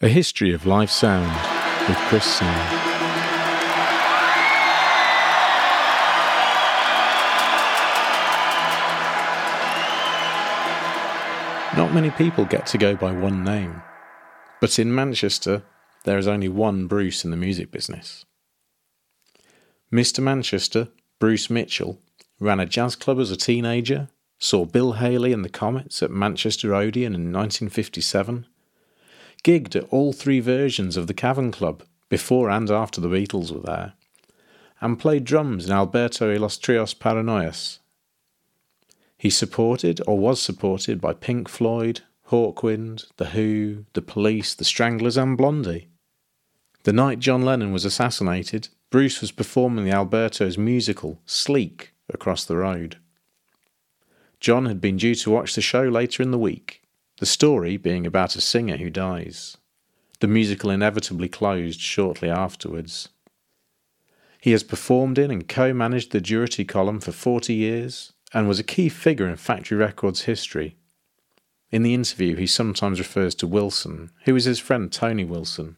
A History of Live Sound with Chris Singer. Not many people get to go by one name, but in Manchester there is only one Bruce in the music business. Mr. Manchester, Bruce Mitchell, ran a jazz club as a teenager, saw Bill Haley and the Comets at Manchester Odeon in 1957 gigged at all three versions of the Cavern Club before and after the Beatles were there, and played drums in Alberto y Lost Trios Paranoias. He supported or was supported by Pink Floyd, Hawkwind, The Who, The Police, The Stranglers, and Blondie. The night John Lennon was assassinated, Bruce was performing the Alberto's musical Sleak across the road. John had been due to watch the show later in the week, the story being about a singer who dies. The musical inevitably closed shortly afterwards. He has performed in and co managed the Durutti column for 40 years and was a key figure in Factory Records history. In the interview, he sometimes refers to Wilson, who is his friend Tony Wilson.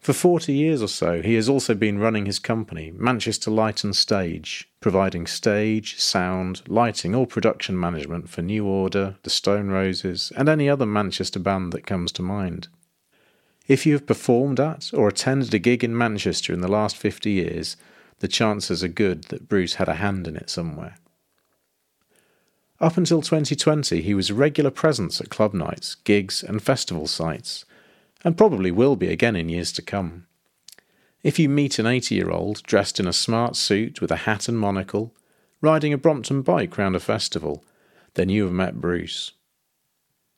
For 40 years or so, he has also been running his company, Manchester Light and Stage, providing stage, sound, lighting, or production management for New Order, the Stone Roses, and any other Manchester band that comes to mind. If you have performed at or attended a gig in Manchester in the last 50 years, the chances are good that Bruce had a hand in it somewhere. Up until 2020, he was a regular presence at club nights, gigs, and festival sites and probably will be again in years to come. If you meet an 80 year old dressed in a smart suit with a hat and monocle, riding a Brompton bike round a festival, then you have met Bruce.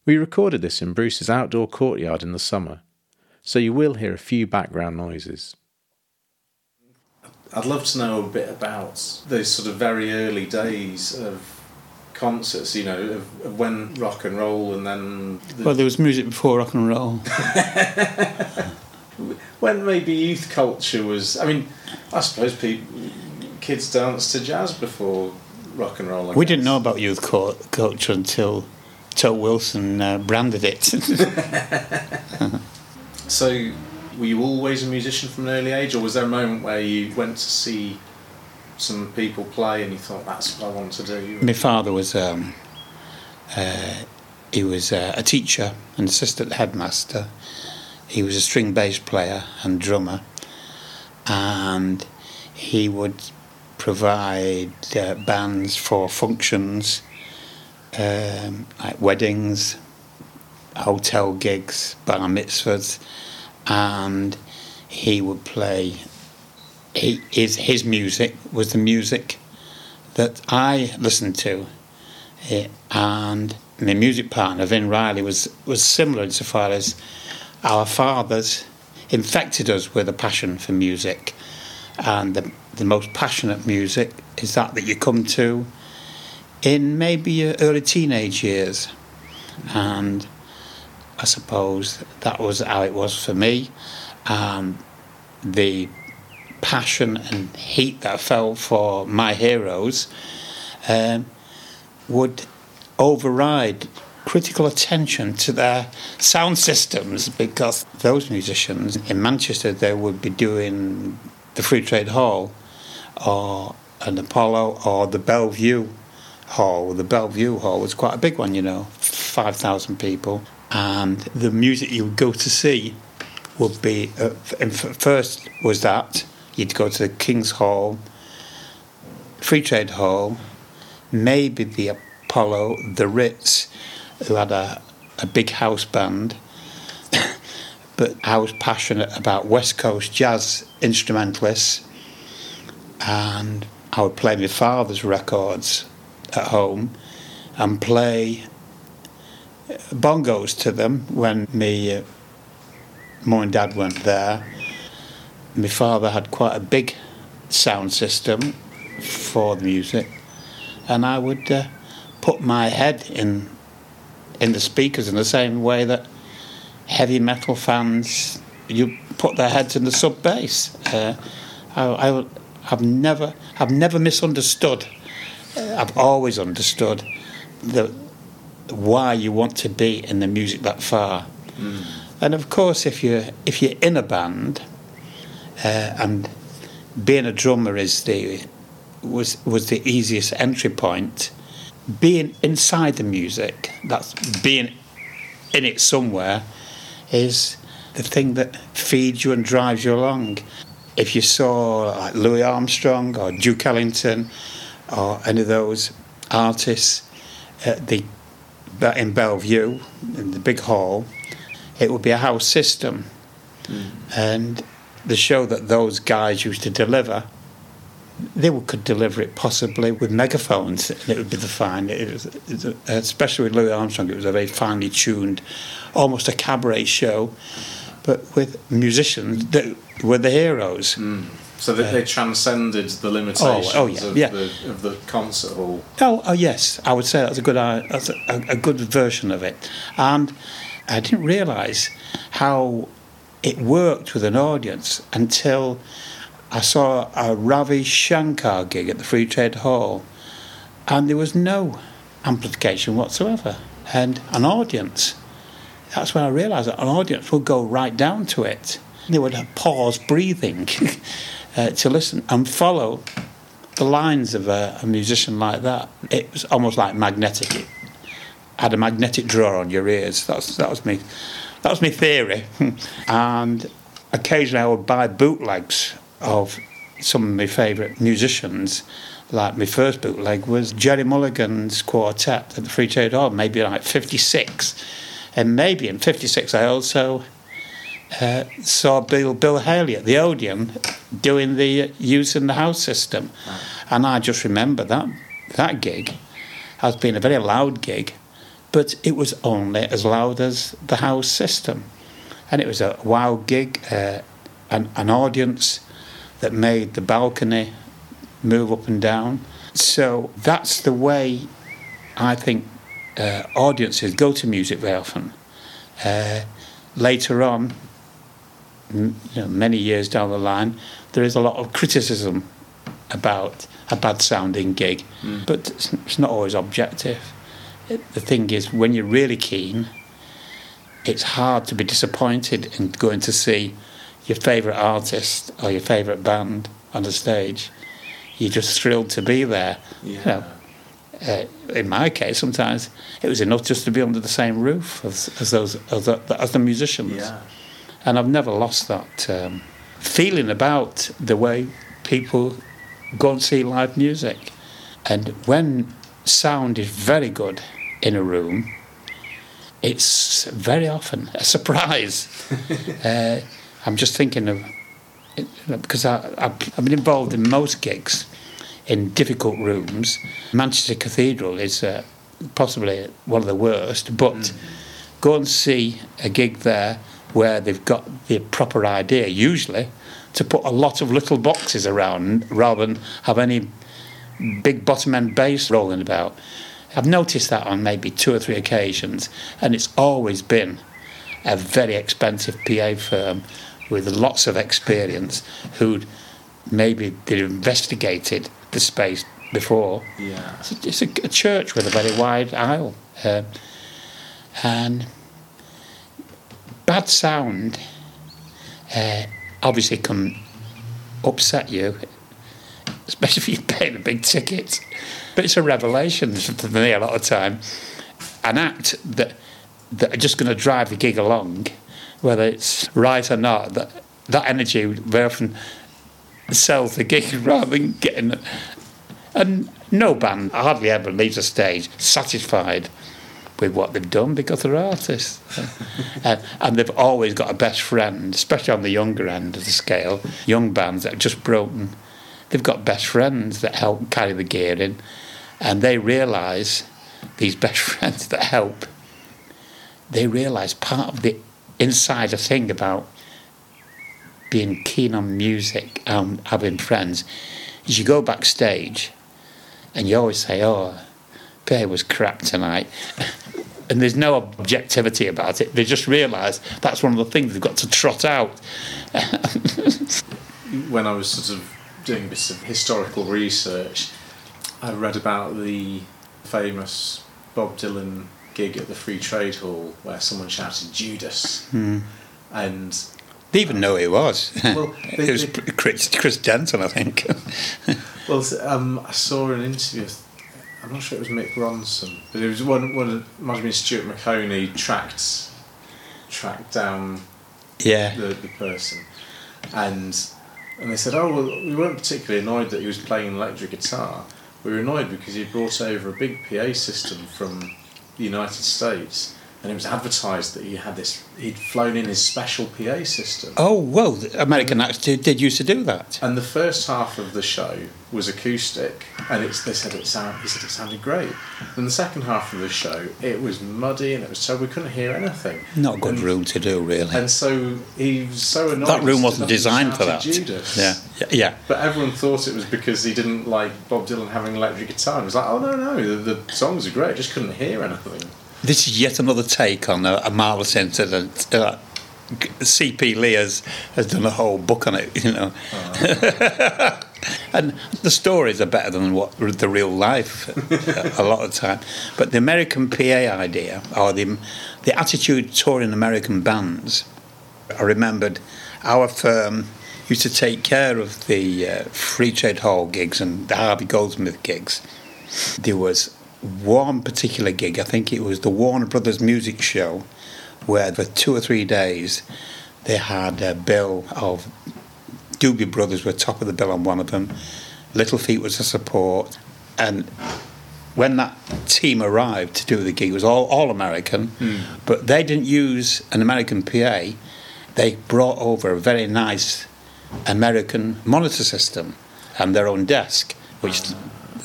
We recorded this in Bruce's outdoor courtyard in the summer, so you will hear a few background noises. I'd love to know a bit about those sort of very early days of concerts, you know, of, of when rock and roll and then. The well, there was music before rock and roll. when maybe youth culture was. I mean, I suppose people, kids danced to jazz before rock and roll. I we guess. didn't know about youth culture until Tony Wilson uh, branded it. so, were you always a musician from an early age, or was there a moment where you went to see some people play and you thought that's what I want to do? My father was um, uh, he was uh, a teacher, an assistant headmaster. He was a string bass player and drummer, and he would provide uh, bands for functions um, like weddings, hotel gigs, bar mitzvahs, and he would play he, his, his music was the music that I listened to. Eh, and my music partner, Vin Riley, was, was similar insofar as our fathers infected us with a passion for music. And the, the most passionate music is that that you come to in maybe your early teenage years. And I suppose that was how it was for me. Um, the passion and heat that I felt for my heroes um, would override critical attention to their sound systems because those musicians in Manchester they would be doing the Free Trade Hall or an Apollo or the Bellevue Hall. The Bellevue Hall was quite a big one, you know, 5,000 people. And the music you would go to see would be, uh, first was that, You'd go to the King's Hall, Free Trade Hall, maybe the Apollo, the Ritz, who had a, a big house band. but I was passionate about West Coast jazz instrumentalists, and I would play my father's records at home and play bongos to them when me uh, mum and dad weren't there my father had quite a big sound system for the music, and I would uh, put my head in in the speakers in the same way that heavy metal fans you put their heads in the sub bass. Uh, I, have never I've never misunderstood. Uh, I've always understood the why you want to be in the music that far. Mm. And of course, if you're if you're in a band, uh, and being a drummer is the was was the easiest entry point. Being inside the music, that's being in it somewhere, is the thing that feeds you and drives you along. If you saw like Louis Armstrong or Duke Ellington or any of those artists at the in Bellevue in the big hall, it would be a house system, mm. and the show that those guys used to deliver they could deliver it possibly with megaphones, and it would be the fine. It was, it was, especially with Louis Armstrong, it was a very finely tuned, almost a cabaret show, but with musicians that were the heroes. Mm. So that uh, they transcended the limitations oh, oh, yeah, of, yeah. The, of the concert hall. Oh, oh, yes, I would say that's a good uh, that's a, a good version of it, and I didn't realise how it worked with an audience until I saw a Ravi Shankar gig at the Free Trade Hall, and there was no amplification whatsoever, and an audience. That's when I realised that an audience would go right down to it. They would pause breathing uh, to listen and follow the lines of a, a, musician like that. It was almost like magnetic. It had a magnetic draw on your ears. That was me. That was my theory. and occasionally I would buy bootlegs of some of my favourite musicians. Like my first bootleg was Gerry Mulligan's quartet at the Free Trade Hall, maybe like 56. And maybe in 56 I also uh, saw Bill, Bill Haley at the Odeon doing the uh, use in the house system. And I just remember that, that gig as being a very loud gig, but it was only as loud as the house system. And it was a wow gig, uh, an, an audience that made the balcony move up and down. So that's the way I think uh, audiences go to music very often. Uh, later on, m- you know, many years down the line, there is a lot of criticism about a bad sounding gig, mm. but it's, it's, not always objective. The thing is, when you're really keen, it's hard to be disappointed in going to see your favourite artist or your favourite band on the stage, you're just thrilled to be there. Yeah. You know, uh, in my case, sometimes it was enough just to be under the same roof as, as those as the, as the musicians. Yeah. And I've never lost that um, feeling about the way people go and see live music. And when sound is very good in a room, it's very often a surprise. uh, I'm just thinking of because I, have been involved in most gigs in difficult rooms. Manchester Cathedral is uh, possibly one of the worst, but mm. go and see a gig there where they've got the proper idea, usually, to put a lot of little boxes around rather than have any big bottom end bass rolling about. I've noticed that on maybe two or three occasions, and it's always been a very expensive PA firm with lots of experience who'd maybe they'd investigated the space before. Yeah. It's a, it's a, a church with a very wide aisle. Uh, and bad sound uh, obviously can upset you, especially if you're paying a big ticket. But it's a revelation for me a lot of time. An act that that are just going to drive the gig along whether it's right or not, that, that energy very often sells the gig rather than getting. And no band hardly ever leaves a stage satisfied with what they've done because they're artists. uh, and they've always got a best friend, especially on the younger end of the scale, young bands that are just broken. They've got best friends that help carry the gear in, and they realise, these best friends that help, they realise part of the inside a thing about being keen on music and having friends is you go backstage and you always say, oh, Bear was crap tonight. and there's no objectivity about it. They just realise that's one of the things they've got to trot out. when I was sort of doing bits of historical research, I read about the famous Bob Dylan gig at the Free Trade Hall where someone shouted Judas, Hmm. and They even know who he was. Well, they- it was they- Chris, Chris Denton, I think. well, um, I saw an interview. With, I'm not sure it was Mick Ronson, but it was one. One might have been Stuart Maconie tracked tracked down yeah. the, the person, and and they said, oh well, we weren't particularly annoyed that he was playing electric guitar. We were annoyed because he brought over a big PA system from the United States, and it was advertised that he had this. He'd flown in his special PA system. Oh, well, the American acts did, did used to do that. And the first half of the show was acoustic, and it's, they said it sound, he said it sounded great. And the second half of the show, it was muddy and it was so we couldn't hear anything. Not a good and, room to do, really. And so he was so annoyed. that room wasn't designed for that. Judas. Yeah, yeah. But everyone thought it was because he didn't like Bob Dylan having electric guitar. And was like, oh no, no, the, the songs are great, just couldn't hear anything. This is yet another take on a, a marvellous incident. Uh, C.P. Lee has, has done a whole book on it, you know. and the stories are better than what the real life a, a lot of the time. But the American PA idea, or the, the attitude touring American bands, I remembered our firm used to take care of the uh, Free Trade Hall gigs and the Harvey Goldsmith gigs. There was one particular gig, I think it was the Warner Brothers Music Show, where for two or three days they had a bill of Doobie Brothers were top of the bill on one of them, Little Feat was a support, and when that team arrived to do the gig, it was all, all American, hmm. but they didn't use an American PA. They brought over a very nice American monitor system and their own desk, which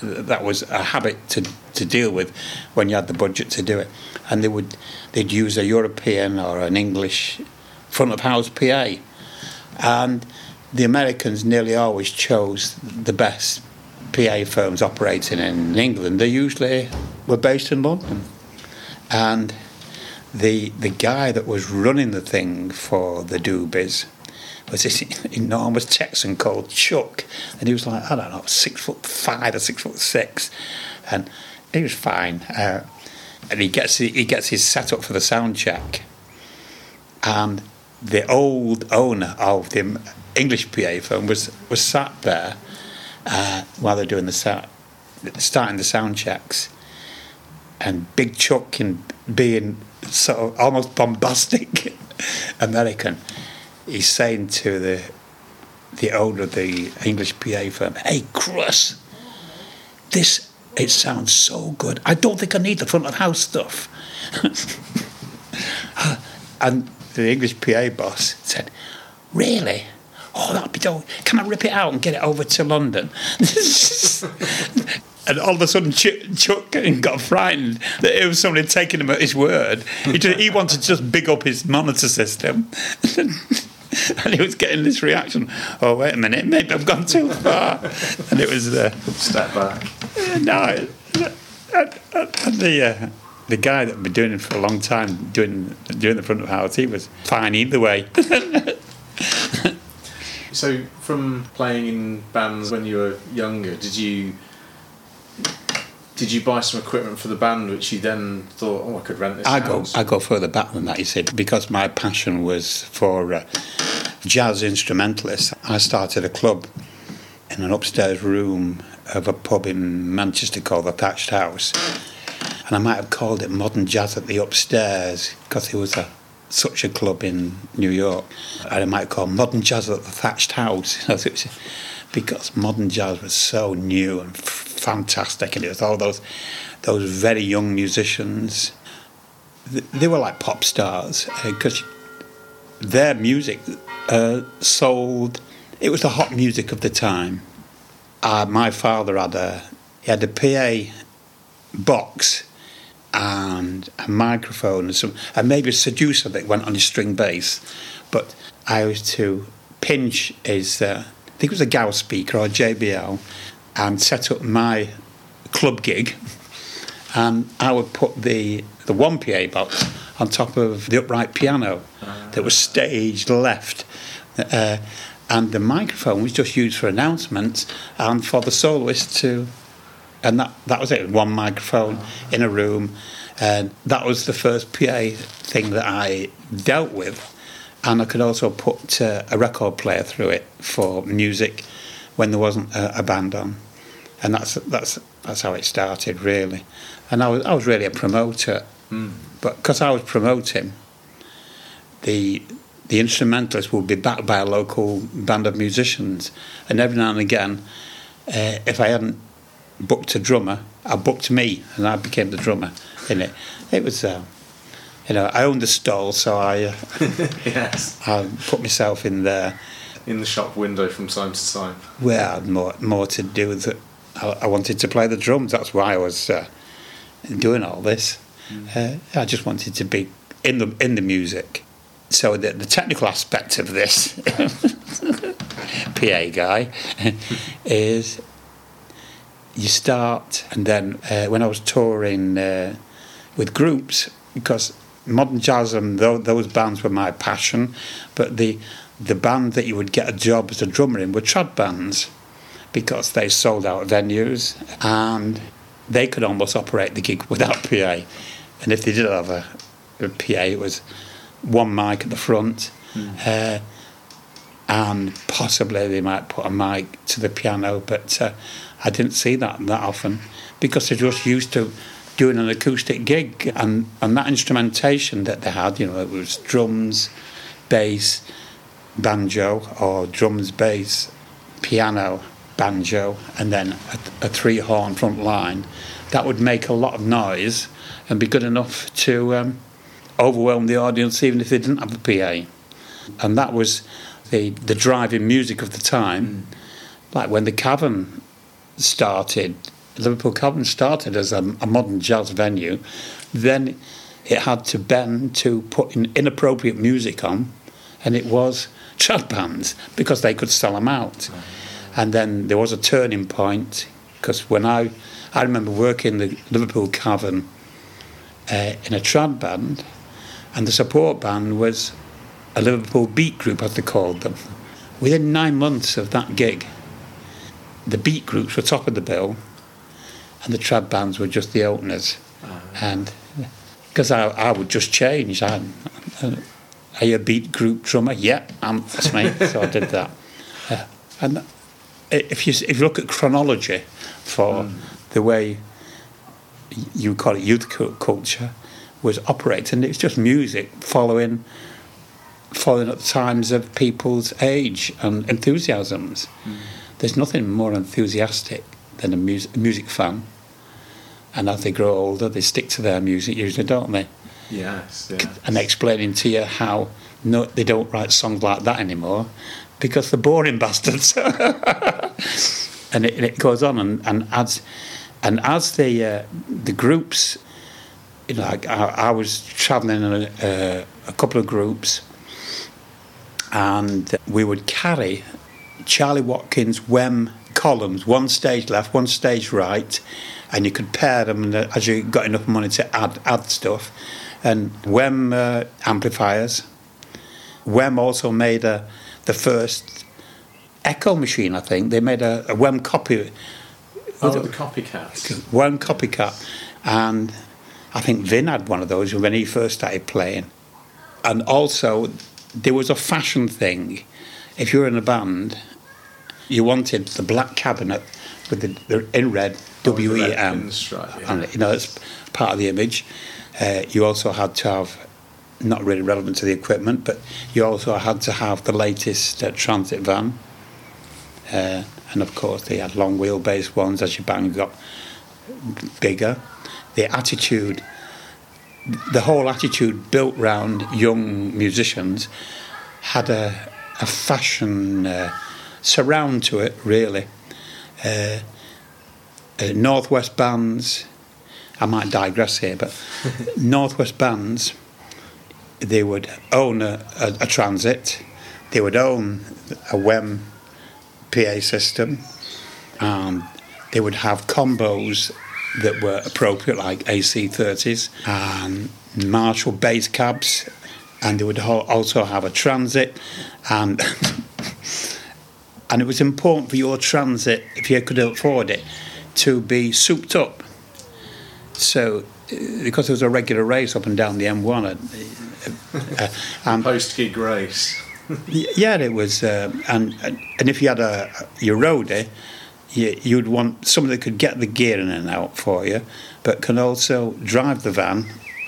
that was a habit to, to deal with when you had the budget to do it. And they would they'd use a European or an English front of house PA, and the Americans nearly always chose the best PA firms operating in England. They usually were based in London, and the the guy that was running the thing for the Doobies was this enormous Texan called Chuck, and he was like I don't know six foot five or six foot six, and he was fine. Uh, and he gets he gets his setup for the sound check, and the old owner of the English PA firm was was sat there uh, while they're doing the sound, starting the sound checks, and Big Chuck and being sort of almost bombastic American, he's saying to the the owner of the English PA firm, "Hey, Chris, this it sounds so good. I don't think I need the front of house stuff." and the English PA boss said, "Really?" Oh, that'd be dope. Can I rip it out and get it over to London? and all of a sudden, Chuck, Chuck got frightened that it was somebody taking him at his word. He, just, he wanted to just big up his monitor system. and he was getting this reaction oh, wait a minute, maybe I've gone too far. And it was uh, Step back. no, and, and the uh, the guy that had been doing it for a long time, doing doing the front of house, he was fine either way. So, from playing in bands when you were younger, did you did you buy some equipment for the band, which you then thought, oh, I could rent this I go? I go further back than that. You see, because my passion was for uh, jazz instrumentalists. I started a club in an upstairs room of a pub in Manchester called the Thatched House, and I might have called it Modern Jazz at the Upstairs because it was a such a club in New York. And I might call Modern Jazz at the Thatched House because modern jazz was so new and fantastic, and it was all those those very young musicians. They were like pop stars because their music uh, sold. It was the hot music of the time. Uh, my father had a he had a PA box and a microphone and some and maybe a seducer that went on his string bass. But I was to pinch his uh, I think it was a Gauss speaker or JBL and set up my club gig and I would put the the one PA box on top of the upright piano that was staged left. Uh, and the microphone was just used for announcements and for the soloist to and that, that was it one microphone in a room And that was the first PA thing that I dealt with. And I could also put uh, a record player through it for music when there wasn't a, a band on. And that's, that's, that's how it started, really. And I was, I was really a promoter. Mm. But because I was promoting, the the instrumentalist would be backed by a local band of musicians, and every now and again, uh, if I hadn't booked a drummer, I booked me, and I became the drummer in it. It was, uh, you know, I owned the stall, so I uh, yes. I put myself in there In the shop window from time to time. Well, I had more more to do with it. I, I wanted to play the drums. That's why I was uh, doing all this. Uh, I just wanted to be in the in the music. So the, the technical aspect of this PA guy is you start, and then uh, when I was touring uh, with groups, because modern jazz and tho- those bands were my passion, but the the band that you would get a job as a drummer in were trad bands because they sold out venues and they could almost operate the gig without PA. And if they did have a, a PA, it was one mic at the front, uh, and possibly they might put a mic to the piano, but uh, I didn't see that that often because they're just used to doing an acoustic gig and, and that instrumentation that they had, you know, it was drums, bass, banjo, or drums, bass, piano, banjo, and then a, a three horn front line. That would make a lot of noise and be good enough to um, overwhelm the audience even if they didn't have a PA. And that was the, the driving music of the time. Like when the Cavern started, Liverpool Cavern started as a, a modern jazz venue, then it had to bend to put in inappropriate music on, and it was trad bands because they could sell them out. And then there was a turning point because when I, I remember working the Liverpool Cavern uh, in a trad band, and the support band was a Liverpool beat group, as they called them. Within nine months of that gig, the beat groups were top of the bill, and the trad bands were just the openers. And because I, I would just change, I, uh, are you a beat group drummer? Yeah, um, that's me. so I did that. Uh, and if you if you look at chronology for the way you call it youth culture was operating, it's just music following following at the times of people's age and enthusiasms. There's nothing more enthusiastic than a music, music fan. And as they grow older, they stick to their music usually, don't they? Yes, yes. and explaining to you how no, they don't write songs like that anymore because they're boring bastards. and it, it goes on and, and as and as the uh, the groups, you know, like I, I was travelling in a, uh, a couple of groups, and we would carry Charlie Watkins Wem columns, one stage left, one stage right, and you could pair them and, uh, as you got enough money to add add stuff, and Wem uh, amplifiers. Wem also made a, the first echo machine, I think. They made a, a Wem copy, Oh, the Copicats. Wem Copicat, and I think Vin had one of those when he first started playing. And also, there was a fashion thing. If you were in a band, you wanted the black cabinet with the, the in red W E red M, yeah. and you know it's part of the image. Uh, you also had to have, not really relevant to the equipment, but you also had to have the latest uh, transit van. Uh, and of course, they had long wheelbase ones as your band got bigger. The attitude, the whole attitude built round young musicians had a, a fashion uh, surround to it, really. Uh, uh, Northwest bands, I might digress here, but Northwest bands, they would own a, a, a transit, they would own a WEM PA system, and they would have combos that were appropriate, like AC30s and Marshall bass cabs, and they would ho- also have a transit, and and it was important for your transit, if you could afford it, to be souped up. So because there was a regular race up and down the M1. Uh, and Post gig race. yeah, it was, uh, and and if you had a your roadie, you, you'd want someone that could get the gear in and out for you, but can also drive the van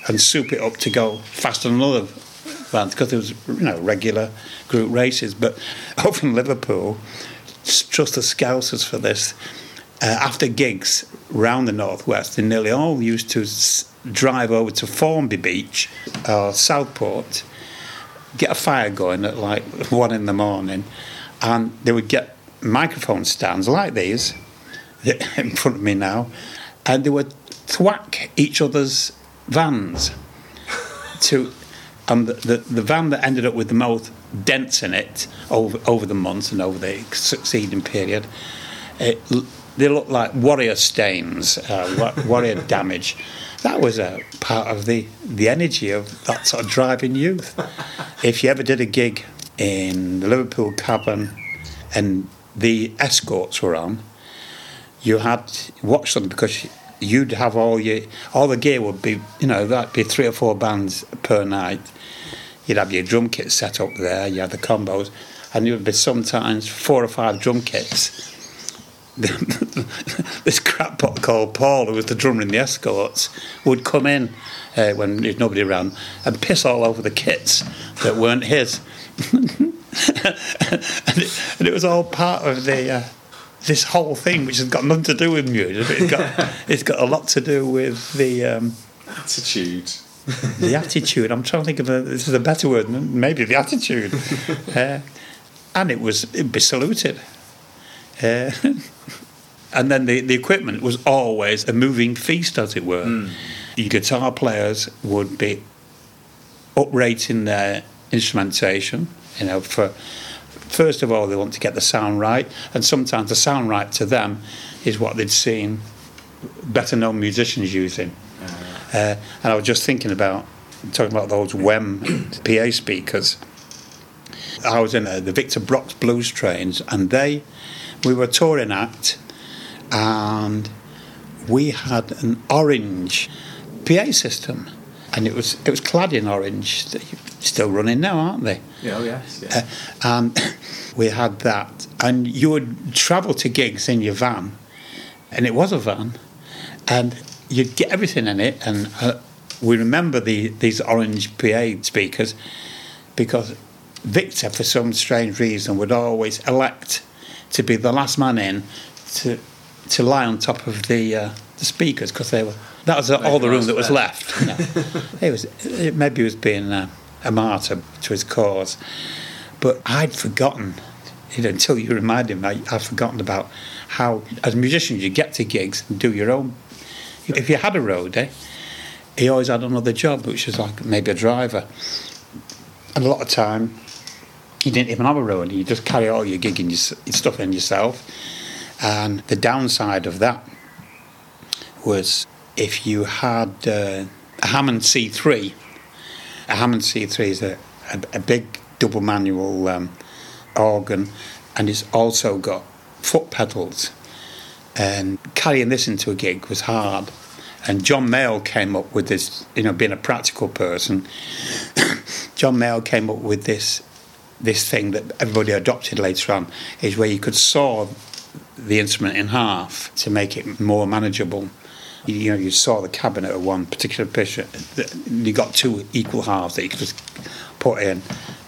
and soup it up to go faster than other vans because there was you know regular group races. But in Liverpool, trust the Scousers for this. Uh, after gigs round the northwest, they nearly all used to s- drive over to Formby Beach or Southport, get a fire going at like one in the morning, and they would get microphone stands like these in front of me now, and they would thwack each other's vans to and the, the, the van that ended up with the most dents in it over over the months and over the succeeding period, it, they looked like warrior stains, uh, warrior damage. That was a part of the the energy of that sort of driving youth. If you ever did a gig in the Liverpool Cavern and the escorts were on, you had to watch them because you'd have all your all the gear would be you know that'd be three or four bands per night. You'd have your drum kit set up there. You had the combos, and there would be sometimes four or five drum kits. this crackpot called Paul, who was the drummer in the Escorts, would come in uh, when there's nobody around and piss all over the kits that weren't his. and, it, and it was all part of the uh, this whole thing, which has got nothing to do with music. It's got it's got a lot to do with the um, Attitude. the attitude. I'm trying to think of a this is a better word, than maybe the attitude. Uh, and it was it'd be saluted. Uh, and then the, the equipment was always a moving feast, as it were. Your guitar players would be uprating their instrumentation, you know, for first of all they want to get the sound right, and sometimes the sound right to them is what they'd seen better known musicians using. Uh, and I was just thinking about talking about those WEM PA speakers. I was in uh, the Victor Brox Blues Trains, and they, we were touring act, and we had an orange PA system, and it was it was clad in orange. They're Still running now, aren't they? Yeah, oh yes. Yeah. Uh, and we had that, and you would travel to gigs in your van, and it was a van, and you'd get everything in it. And uh, we remember the these orange PA speakers because Victor, for some strange reason, would always elect to be the last man in to to lie on top of the uh, the speakers because they were that was all the room that was left. Yeah. it was it, maybe he was being uh, a martyr to his cause, but I'd forgotten. You know, until you reminded me, I, I'd forgotten about how, as musicians, you get to gigs and do your own. If you had a roadie, he always had another job, which was like maybe a driver. And a lot of time, you didn't even have a roadie. You just carry all your gig and your, your stuff in yourself. And the downside of that was if you had uh, a Hammond C3. A Hammond C3 is a, a, a big double manual um, organ, and it's also got foot pedals. And carrying this into a gig was hard. And John Mayall came up with this, you know, being a practical person. John Mayall came up with this this thing that everybody adopted later on, is where you could saw the instrument in half to make it more manageable. You, you know, you saw the cabinet at one particular pitch. Uh, you got two equal halves that you could just put in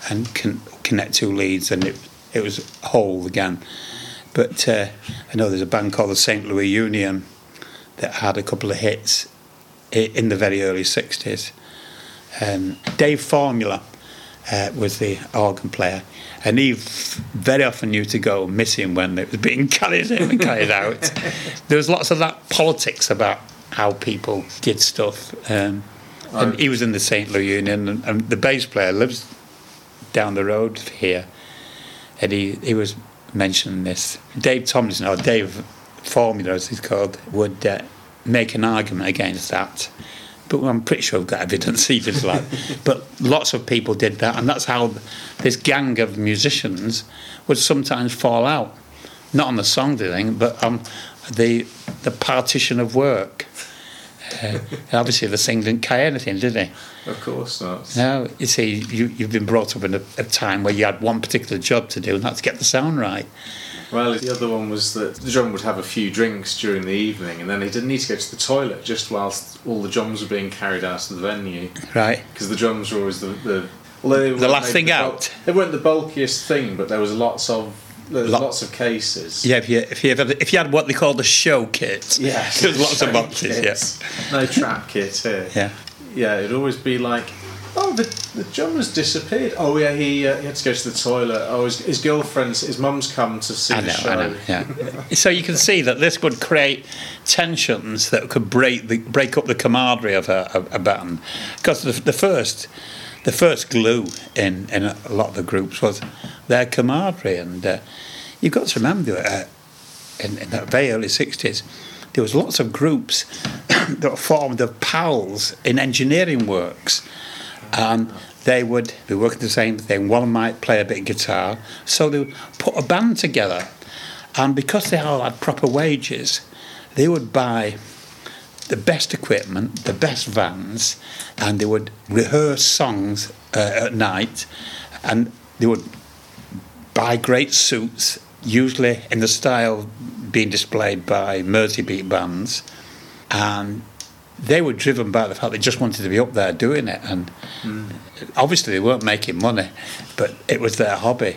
and con- connect two leads, and it it was whole again. But uh, I know there's a band called the St. Louis Union that had a couple of hits in the very early 60s. Um, Dave Formula uh, was the organ player, and he f- very often knew to go missing when it was being carried in and carried out. there was lots of that politics about how people did stuff. Um, and he was in the St. Louis Union, and, and the bass player lives down the road here, and he, he was mentioning this. Dave Tomlinson, or Dave Formula as he's called, would uh, make an argument against that. But I'm pretty sure I've got evidence even for that. but lots of people did that, and that's how this gang of musicians would sometimes fall out. Not on the song thing, but on the the partition of work. Uh, obviously, the thing didn't care anything, did he? Of course not. No, you see, you, you've been brought up in a, a time where you had one particular job to do, and that's to get the sound right. Well, the other one was that the drum would have a few drinks during the evening, and then he didn't need to go to the toilet just whilst all the drums were being carried out of the venue. Right. Because the drums were always the, the although they The last thing the bul- out. They weren't the bulkiest thing, but there was lots of there was Lot- lots of cases. Yeah, if you if you had if you had what they call the show kit, Yeah, there's lots of boxes. kits. No trap kit here. Yeah, Yeah, it'd always be like, oh, the, the drummer's disappeared. Oh, yeah, he, uh, he had to go to the toilet. Oh, his, his girlfriend's, his mum's come to see yeah. I the show. I know. Yeah. so you can see that this would create tensions that could break the break up the camaraderie of a, a, a band, because the, the first. The first glue in, in a lot of the groups was their camaraderie, and uh, you've got to remember uh, in, in very early 60s, there was lots of groups that were formed of pals in engineering works. And they would be working the same thing. One might play a bit of guitar. So they would put a band together. And because they all had proper wages, they would buy the best equipment, the best vans, and they would rehearse songs uh, at night. And they would buy great suits, usually in the style being displayed by Merseybeat bands, and they were driven by the fact they just wanted to be up there doing it. And obviously, they weren't making money, but it was their hobby.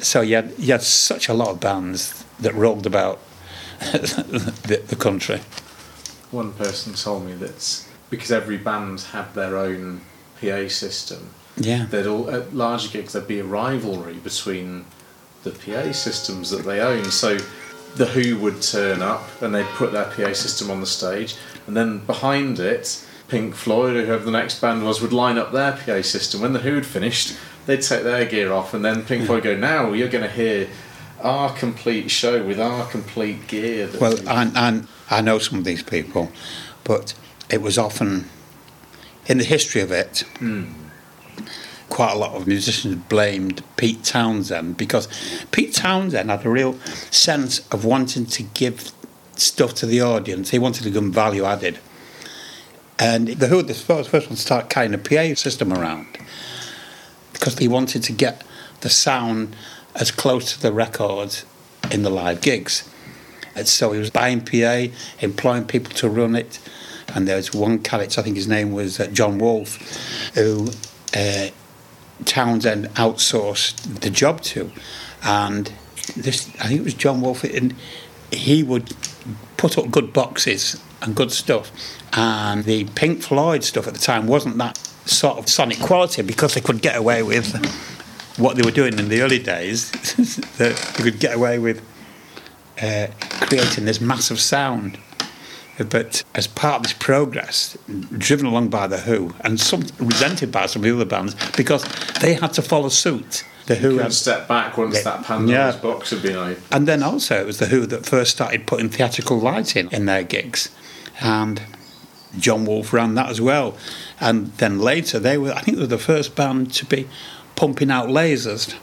So you had, you had such a lot of bands that rolled about the, the country. One person told me that because every band had their own PA system, Yeah. there'd all, at larger gigs, there'd be a rivalry between the PA systems that they own. So the Who would turn up and they'd put their PA system on the stage, and then behind it, Pink Floyd or whoever the next band was would line up their PA system. When the Who had finished, they'd take their gear off, and then Pink Floyd go, "Now you're going to hear our complete show with our complete gear." Well, we-" and, and I know some of these people, but it was often in the history of it. Hmm. Quite a lot of musicians blamed Pete Townshend because Pete Townshend had a real sense of wanting to give stuff to the audience. He wanted to give them value added. And the Who the first first one to start carrying a PA system around because he wanted to get the sound as close to the records in the live gigs. And so he was buying PA, employing people to run it. And there was one character, I think his name was uh, John Wolff, who uh, Townshend outsourced the job to. And this, I think it was John Wolff, and he would put up good boxes and good stuff. And the Pink Floyd stuff at the time wasn't that sort of sonic quality because they could get away with what they were doing in the early days. that they could get away with uh, creating this massive sound. But as part of this progress, driven along by the Who, and some resented by some of the other bands, because they had to follow suit. The Who had, step back once that Pandora's Yeah. box had been opened. and then also it was the Who that first started putting theatrical lighting in their gigs, and John Wolff ran that as well. And then later they were, I think, they were the first band to be pumping out lasers.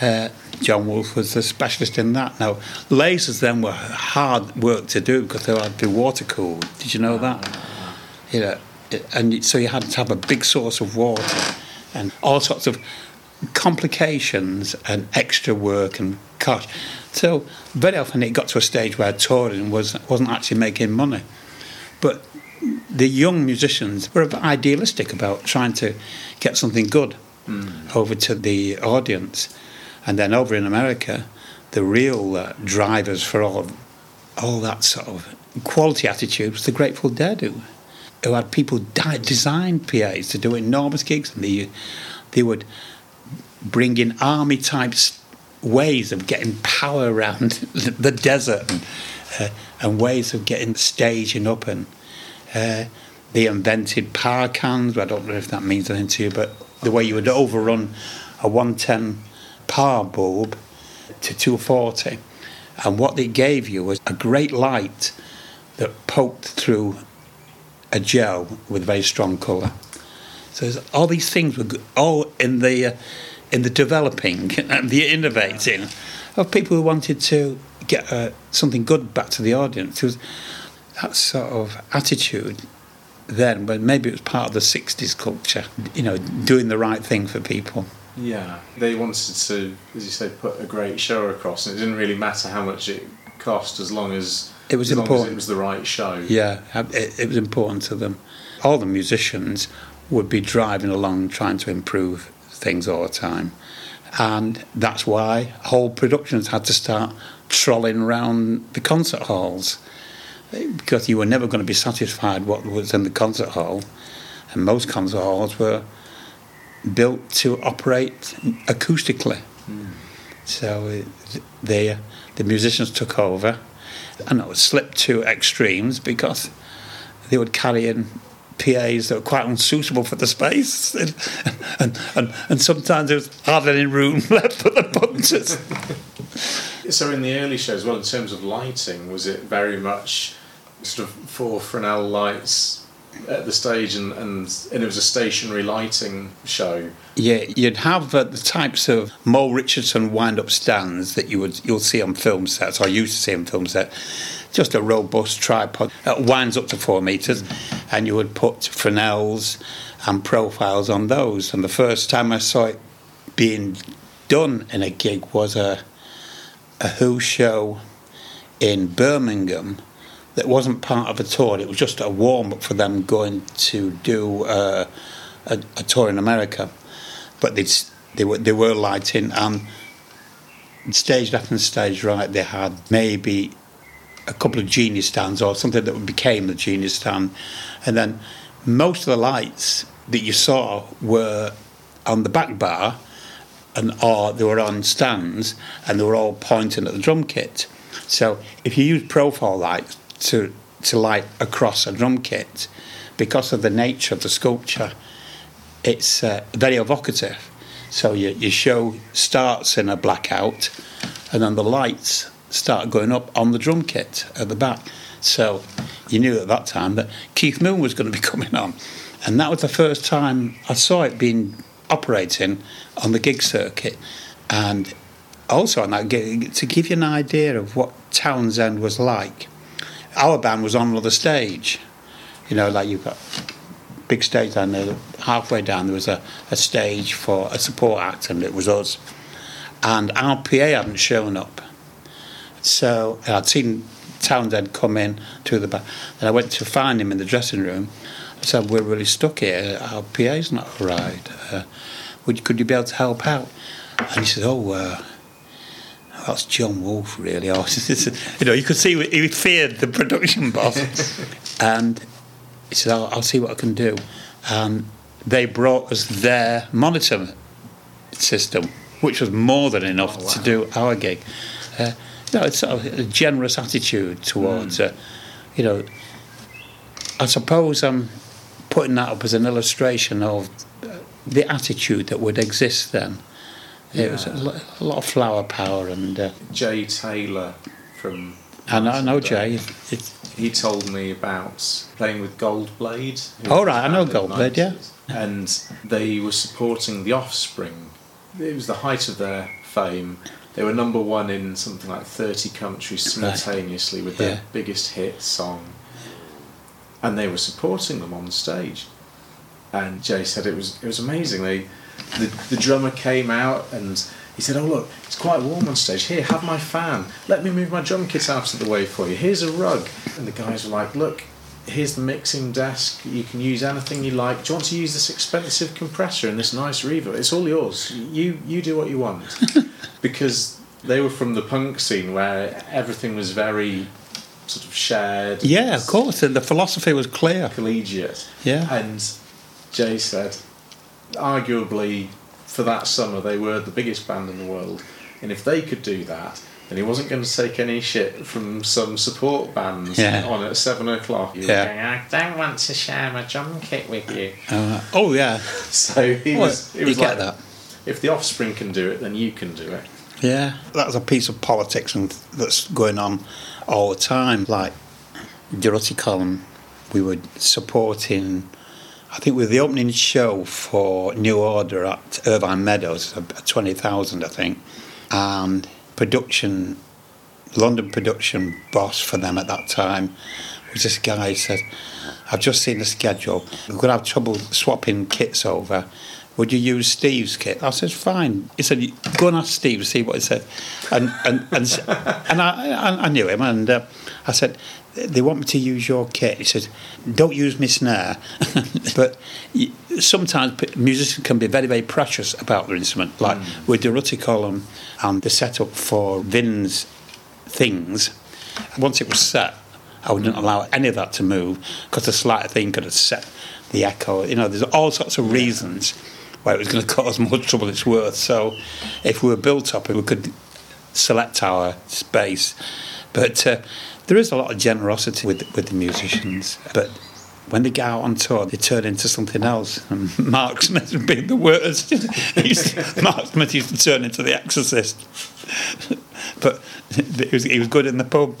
Uh, John Wolff was the specialist in that. Now, lasers then were hard work to do because they had to be water cooled. Did you know that? You know, and so you had to have a big source of water and all sorts of complications and extra work and cost. So very often it got to a stage where touring was wasn't actually making money. But the young musicians were idealistic about trying to get something good over to the audience. And then over in America, the real uh, drivers for all all that sort of quality attitude was the Grateful Dead, who, who had people di- design PAs to do enormous gigs, and they they would bring in army types ways of getting power around the, the desert and, uh, and ways of getting staging up and uh, they invented power cans. I don't know if that means anything to you, but the way you would overrun a 110 power bulb to 240, and what they gave you was a great light that poked through a gel with very strong colour. So all these things were all in the uh, in the developing and the innovating of people who wanted to get uh, something good back to the audience. There was that sort of attitude then, but maybe it was part of the 60s culture, you know, doing the right thing for people. Yeah, they wanted to, as you say, put a great show across, and it didn't really matter how much it cost as long as it was as important. it was the right show. Yeah, it, it was important to them. All the musicians would be driving along trying to improve things all the time. And that's why whole productions had to start trolling around the concert halls because you were never going to be satisfied what was in the concert hall. And most concert halls were built to operate acoustically. Mm. So the, the musicians took over and it slipped to extremes because they would carry in PAs that were quite unsuitable for the space, and and, and, and sometimes there was hardly any room left for the punters. so in the early shows, well, in terms of lighting, was it very much sort of four Fresnel lights at the stage, and, and, and it was a stationary lighting show. Yeah, you'd have uh, the types of Mole-Richardson wind-up stands that you would you'll see on film sets, or used to see on film sets. Just a robust tripod that winds up to four meters, and you would put Fresnels and profiles on those. And the first time I saw it being done in a gig was a a Who show in Birmingham that wasn't part of a tour. It was just a warm up for them going to do uh, a, a, tour in America. But they they were they were lighting and stage left and stage right. They had maybe a couple of genius stands or something that became the genius stand, and then most of the lights that you saw were on the back bar, and or they were on stands, and they were all pointing at the drum kit. So if you use profile lights, to, to light across a drum kit because of the nature of the sculpture. It's uh, very evocative. So your show starts in a blackout, and then the lights start going up on the drum kit at the back. So you knew at that time that Keith Moon was going to be coming on. And that was the first time I saw it being operating on the gig circuit. And also on that gig, to give you an idea of what Townshend was like, our band was on another stage. You know, like you've got big stage down there. Halfway down, there was a, a stage for a support act, and it was us. And our PA hadn't shown up. So I'd seen Townshend come in to the back, and I went to find him in the dressing room. Said, We're really stuck here. Our PA's not arrived. Uh, would, could you be able to help out? And he said, Oh, uh, that's John Wolff, really. you know, you could see he feared the production boss. and he said, I'll, I'll, see what I can do. And they brought us their monitor system, which was more than enough oh, wow. to do our gig. Uh, you know, it's sort of a generous attitude towards, mm. uh, you know, I suppose I'm putting that up as an illustration of the attitude that would exist then. Yeah. It was a lot of flower power and. Uh, Jay Taylor from. I know, I know Jay. he told me about playing with Goldblade. Oh right, I know Goldblade. Yeah. And they were supporting the Offspring. It was the height of their fame. They were number one in something like thirty countries simultaneously with their yeah. biggest hit song. And they were supporting them on the stage. And Jay said it was it was amazing. They the, the drummer came out and he said, "Oh look, it's quite warm on stage. Here, have my fan. Let me move my drum kit out of the way for you. Here's a rug." And the guys were like, "Look, here's the mixing desk. You can use anything you like. Do you want to use this expensive compressor and this nice reverb? It's all yours. You you do what you want." because they were from the punk scene where everything was very sort of shared. Yeah, of course. And the philosophy was clear. Collegiate. Yeah. And Jay said, arguably for that summer they were the biggest band in the world, and if they could do that, then he wasn't going to take any shit from some support bands yeah. on at seven o'clock. yeah. Going, I don't want to share my drum kit with you. Uh, oh yeah. So he well, was. He was like, that. If the Offspring can do it, then you can do it. Yeah, that's a piece of politics and that's going on all the time. Like Durutti Column, we were supporting I think with the opening show for New Order at Irvine Meadows, 20,000, I think, and production, London production boss for them at that time was this guy who said, I've just seen the schedule. We're going to have trouble swapping kits over. Would you use Steve's kit? I said, fine. He said, go and ask Steve to see what he said. And and and, and I, I knew him, and uh, I said, they want me to use your kit. He said, don't use my snare. but sometimes musicians can be very, very precious about their instrument. Like mm. with Durutti Column and the setup for Vin's things, once it was set, I wouldn't allow any of that to move because the slight thing could have set the echo. You know, there's all sorts of reasons why it was going to cause more trouble it's worth. So if we were built up, we could select our space. But uh, there is a lot of generosity with with the musicians, but. When they get out on tour, they turn into something else. And Mark Smith being the worst. Mark Smith used to turn into the Exorcist, but he was, he was good in the pub.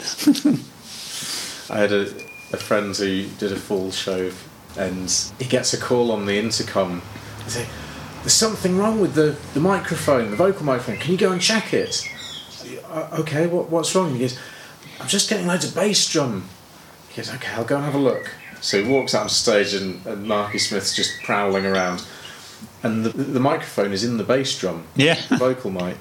I had a, a friend who did a Fall show, and he gets a call on the intercom. He say, "There's something wrong with the, the microphone, the vocal microphone. Can you go and check it?" Uh, okay, what what's wrong? He goes, "I'm just getting loads of bass drum." He goes, "Okay, I'll go and have a look." So he walks out on stage, and, and Marky Smith's just prowling around, and the the microphone is in the bass drum, yeah, vocal mic.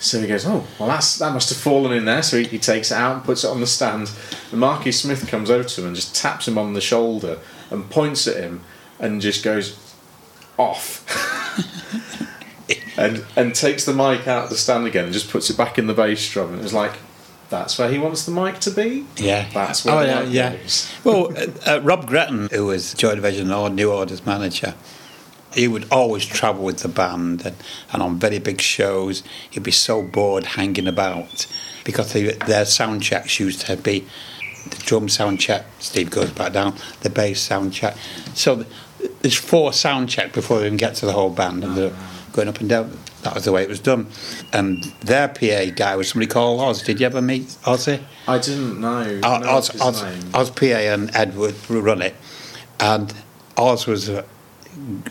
So he goes, oh, well, that's that must have fallen in there. So he, he takes it out and puts it on the stand. And Marky Smith comes over to him and just taps him on the shoulder and points at him and just goes off. and and takes the mic out of the stand again and just puts it back in the bass drum. And it's like, that's where he wants the mic to be. Yeah, that's where. Oh yeah, yeah. well, uh, uh, Rob Gretton, who was Joy Division or New Orders manager, he would always travel with the band and, and on very big shows he'd be so bored hanging about because they, their sound checks used to be the drum sound check Steve goes back down the bass sound check so there's four sound check before they even get to the whole band and they're going up and down. That was the way it was done. And their PA guy was somebody called Oz. Did you ever meet Ozzy? I didn't know, Oz, Oz, Oz, Oz PA and Ed would run it. And Oz was a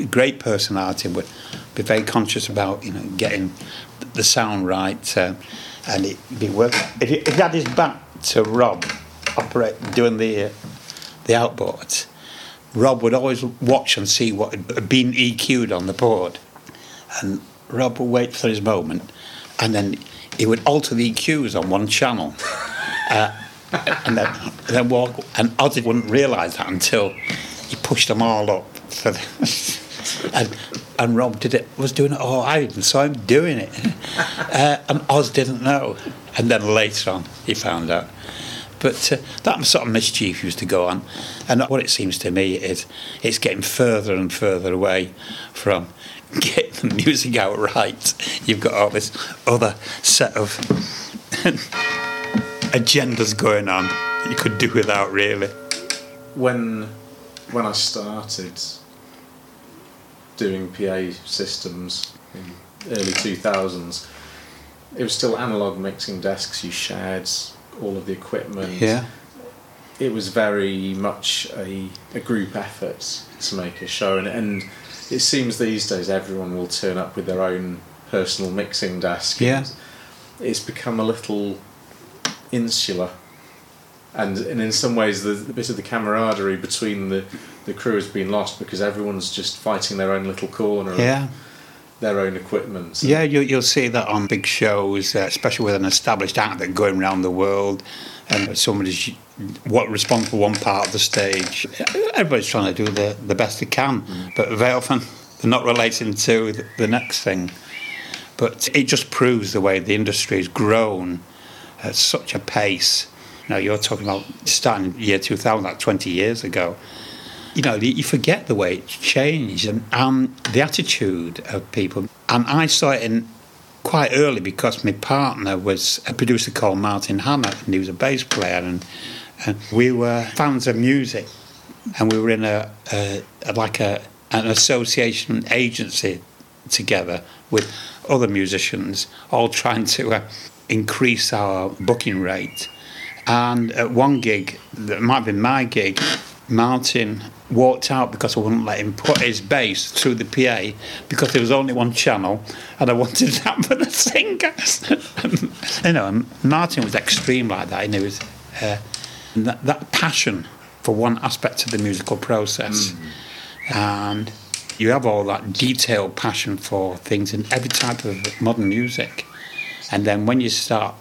great personality, and would be very conscious about you know getting the sound right, uh, and it'd be worth If he, if he had his back to Rob, operate doing the uh, the outboards, Rob would always watch and see what had been EQ'd on the board, and Rob would wait for his moment, and then he would alter the EQs on one channel. Uh, and then, then walk, and Ozzy wouldn't realise that until he pushed them all up for the, and and Rob did it was doing it all I even saw him doing it. Uh, and Oz didn't know. And then later on he found out. But uh, that sort of mischief used to go on. And what it seems to me is it's getting further and further away from getting the music out right you've got all this other set of agendas going on that you could do without really when when I started doing PA systems in early 2000s, it was still analog mixing desks. You shared all of the equipment. Yeah. It was very much a, a group effort to make a show, and, and it seems these days everyone will turn up with their own personal mixing desk. Yeah. It's become a little insular and and in some ways the, the, bit of the camaraderie between the the crew has been lost because everyone's just fighting their own little corner. Yeah. Their own equipment. Yeah, you, you'll see that on big shows, uh, especially with an established act that going around the world, and somebody's what responsible for one part of the stage. Everybody's trying to do the, the best they can, but very often they're not relating to the, next thing. But it just proves the way the industry has grown at such a pace now you're talking about starting year 2000, like 20 years ago. You know, you forget the way it's changed and um, the attitude of people. And I saw it in quite early because my partner was a producer called Martin Hannett and he was a bass player and, and we were fans of music and we were in a, a, a like a an association agency together with other musicians all trying to uh, increase our booking rate and at one gig, that might have been my gig, Martin walked out because I wouldn't let him put his bass through the PA because there was only one channel and I wanted that for the singer. you know, Martin was extreme like that. And he was, uh, And that, that passion for one aspect of the musical process. And you have all that detailed passion for things in every type of modern music. And then when you start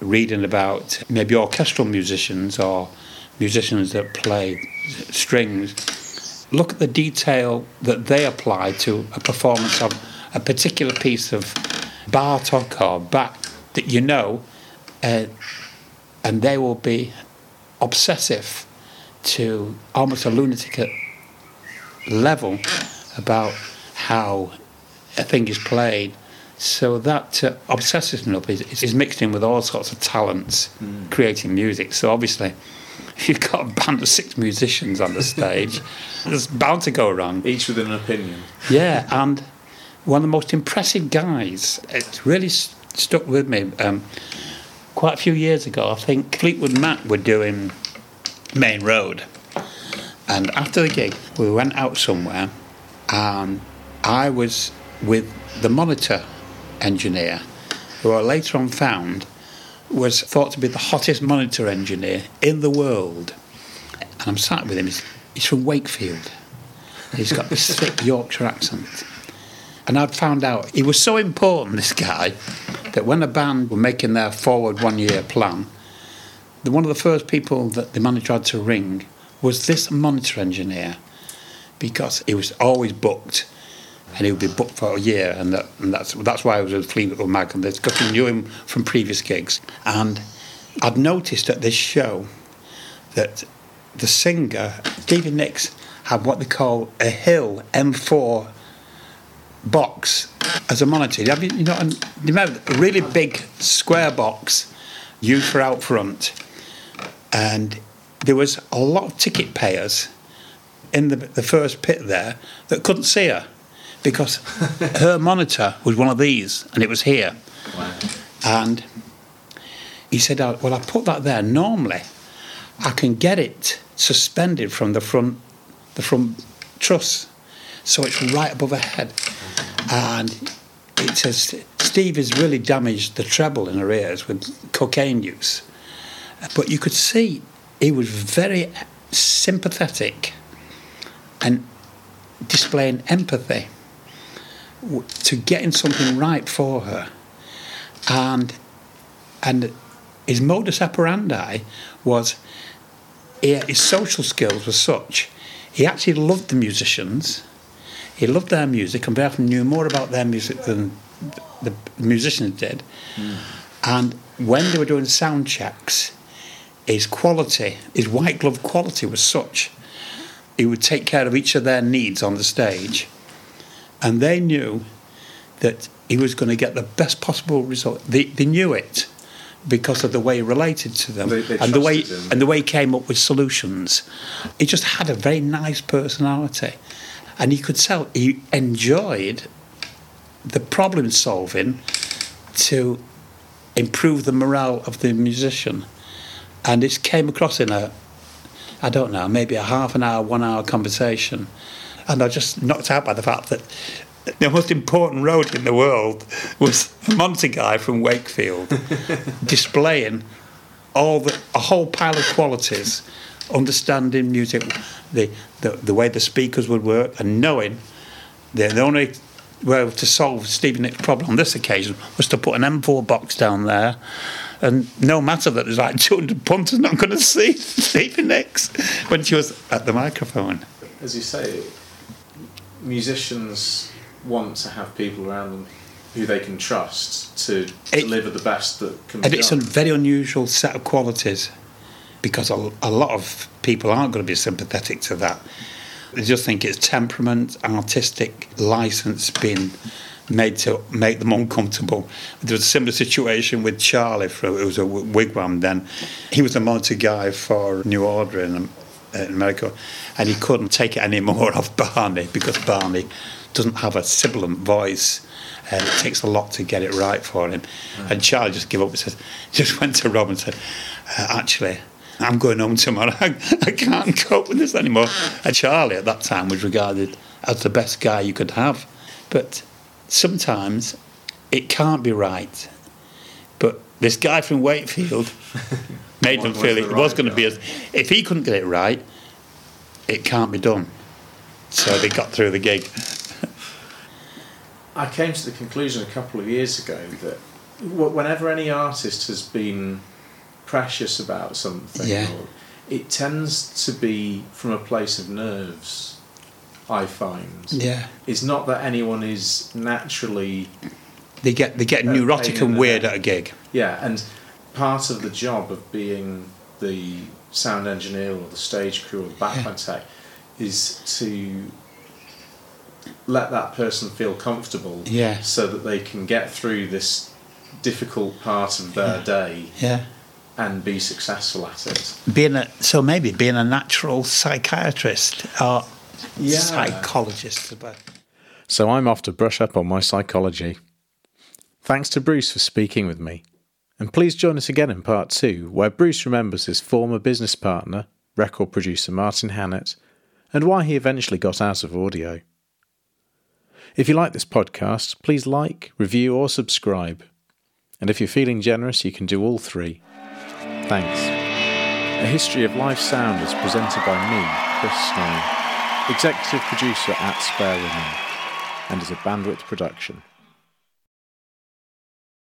reading about maybe orchestral musicians or musicians that play strings, look at the detail that they apply to a performance of a particular piece of Bartok or Bach that you know, uh, and they will be obsessive to almost a lunatic level about how a thing is played. So that uh, obsessiveness is, is mixed in with all sorts of talents mm. creating music. So obviously, if you've got a band of six musicians on the stage, it's bound to go wrong. Each with an opinion. Yeah, and one of the most impressive guys, it really st- stuck with me. Um, quite a few years ago, I think Fleetwood Mac were doing Maine Road. And after the gig, we went out somewhere, and I was with the monitor engineer, who I later on found was thought to be the hottest monitor engineer in the world. And I'm sat with him, he's, he's from Wakefield. He's got this thick Yorkshire accent. And I'd found out he was so important, this guy, that when a band were making their forward one year plan, the, one of the first people that the manager had to ring was this monitor engineer because he was always booked and he would be booked for a year and, that, and that's, that's why I was with Fleetwood Mac and this because he knew him from previous gigs. And I'd noticed at this show that the singer, Stevie Nicks, had what they call a Hill M4 box as a monitor. Have you, you know, you know, a really big square box used for out front, and there was a lot of ticket payers in the, the first pit there that couldn't see her because her monitor was one of these and it was here. Wow. And he said, oh, Well, I put that there. Normally, I can get it suspended from the front, the front truss, so it's right above her head. And it says Steve has really damaged the treble in her ears with cocaine use. But you could see he was very sympathetic and displaying empathy to getting something right for her. And and his modus operandi was he, his social skills were such he actually loved the musicians he loved their music and very often knew more about their music than the musicians did. Mm. And when they were doing sound checks, his quality, his white glove quality was such. He would take care of each of their needs on the stage. And they knew that he was going to get the best possible result. They, they knew it because of the way he related to them they, they and the way him. and the way he came up with solutions. He just had a very nice personality and he could tell he enjoyed the problem solving to improve the morale of the musician. And it came across in a, I don't know, maybe a half an hour, one hour conversation. And I was just knocked out by the fact that the most important road in the world was a Monty guy from Wakefield displaying all the, a whole pile of qualities understanding music, the, the, the way the speakers would work, and knowing that the only way to solve Stevie Nicks' problem on this occasion was to put an M4 box down there. And no matter that there's like 200 punters not going to see Stevie Nicks when she was at the microphone. As you say, musicians want to have people around them who they can trust to it, deliver the best that can be And it's done. a very unusual set of qualities because a, a lot of people aren't going to be sympathetic to that. They just think it's temperament, artistic license being made to make them uncomfortable. There was a similar situation with Charlie, for, it was a wigwam then. He was the monitor guy for New Order in, in America, and he couldn't take it anymore off Barney because Barney doesn't have a sibilant voice. And it takes a lot to get it right for him. Mm. And Charlie just gave up and said, just went to Rob and said, uh, actually, I'm going home tomorrow. I, I can't cope with this anymore. And Charlie at that time was regarded as the best guy you could have. But sometimes it can't be right. But This guy from Wakefield made them feel the it was right going to be as if he couldn't get it right, it can't be done. So they got through the gig. I came to the conclusion a couple of years ago that whenever any artist has been precious about something, Yeah. it tends to be from a place of nerves. I find Yeah. it's not that anyone is naturally They get they get neurotic and weird at a gig. Yeah, and part of the job of being the sound engineer or the stage crew or the background tech is to let that person feel comfortable Yeah. so that they can get through this difficult part of their day Yeah. And be successful at it. Being a so maybe being a natural psychiatrist or Yeah. psychologist about. So I'm off to brush up on my psychology. Thanks to Bruce for speaking with me. And please join us again in part two, where Bruce remembers his former business partner, record producer Martin Hannett, and why he eventually got out of audio. If you like this podcast, please like, review, or subscribe. And if you're feeling generous, you can do all three. Thanks. A History of Live Sound is presented by me, Chris Snow, executive producer at Spare Women, and is a bandwidth production.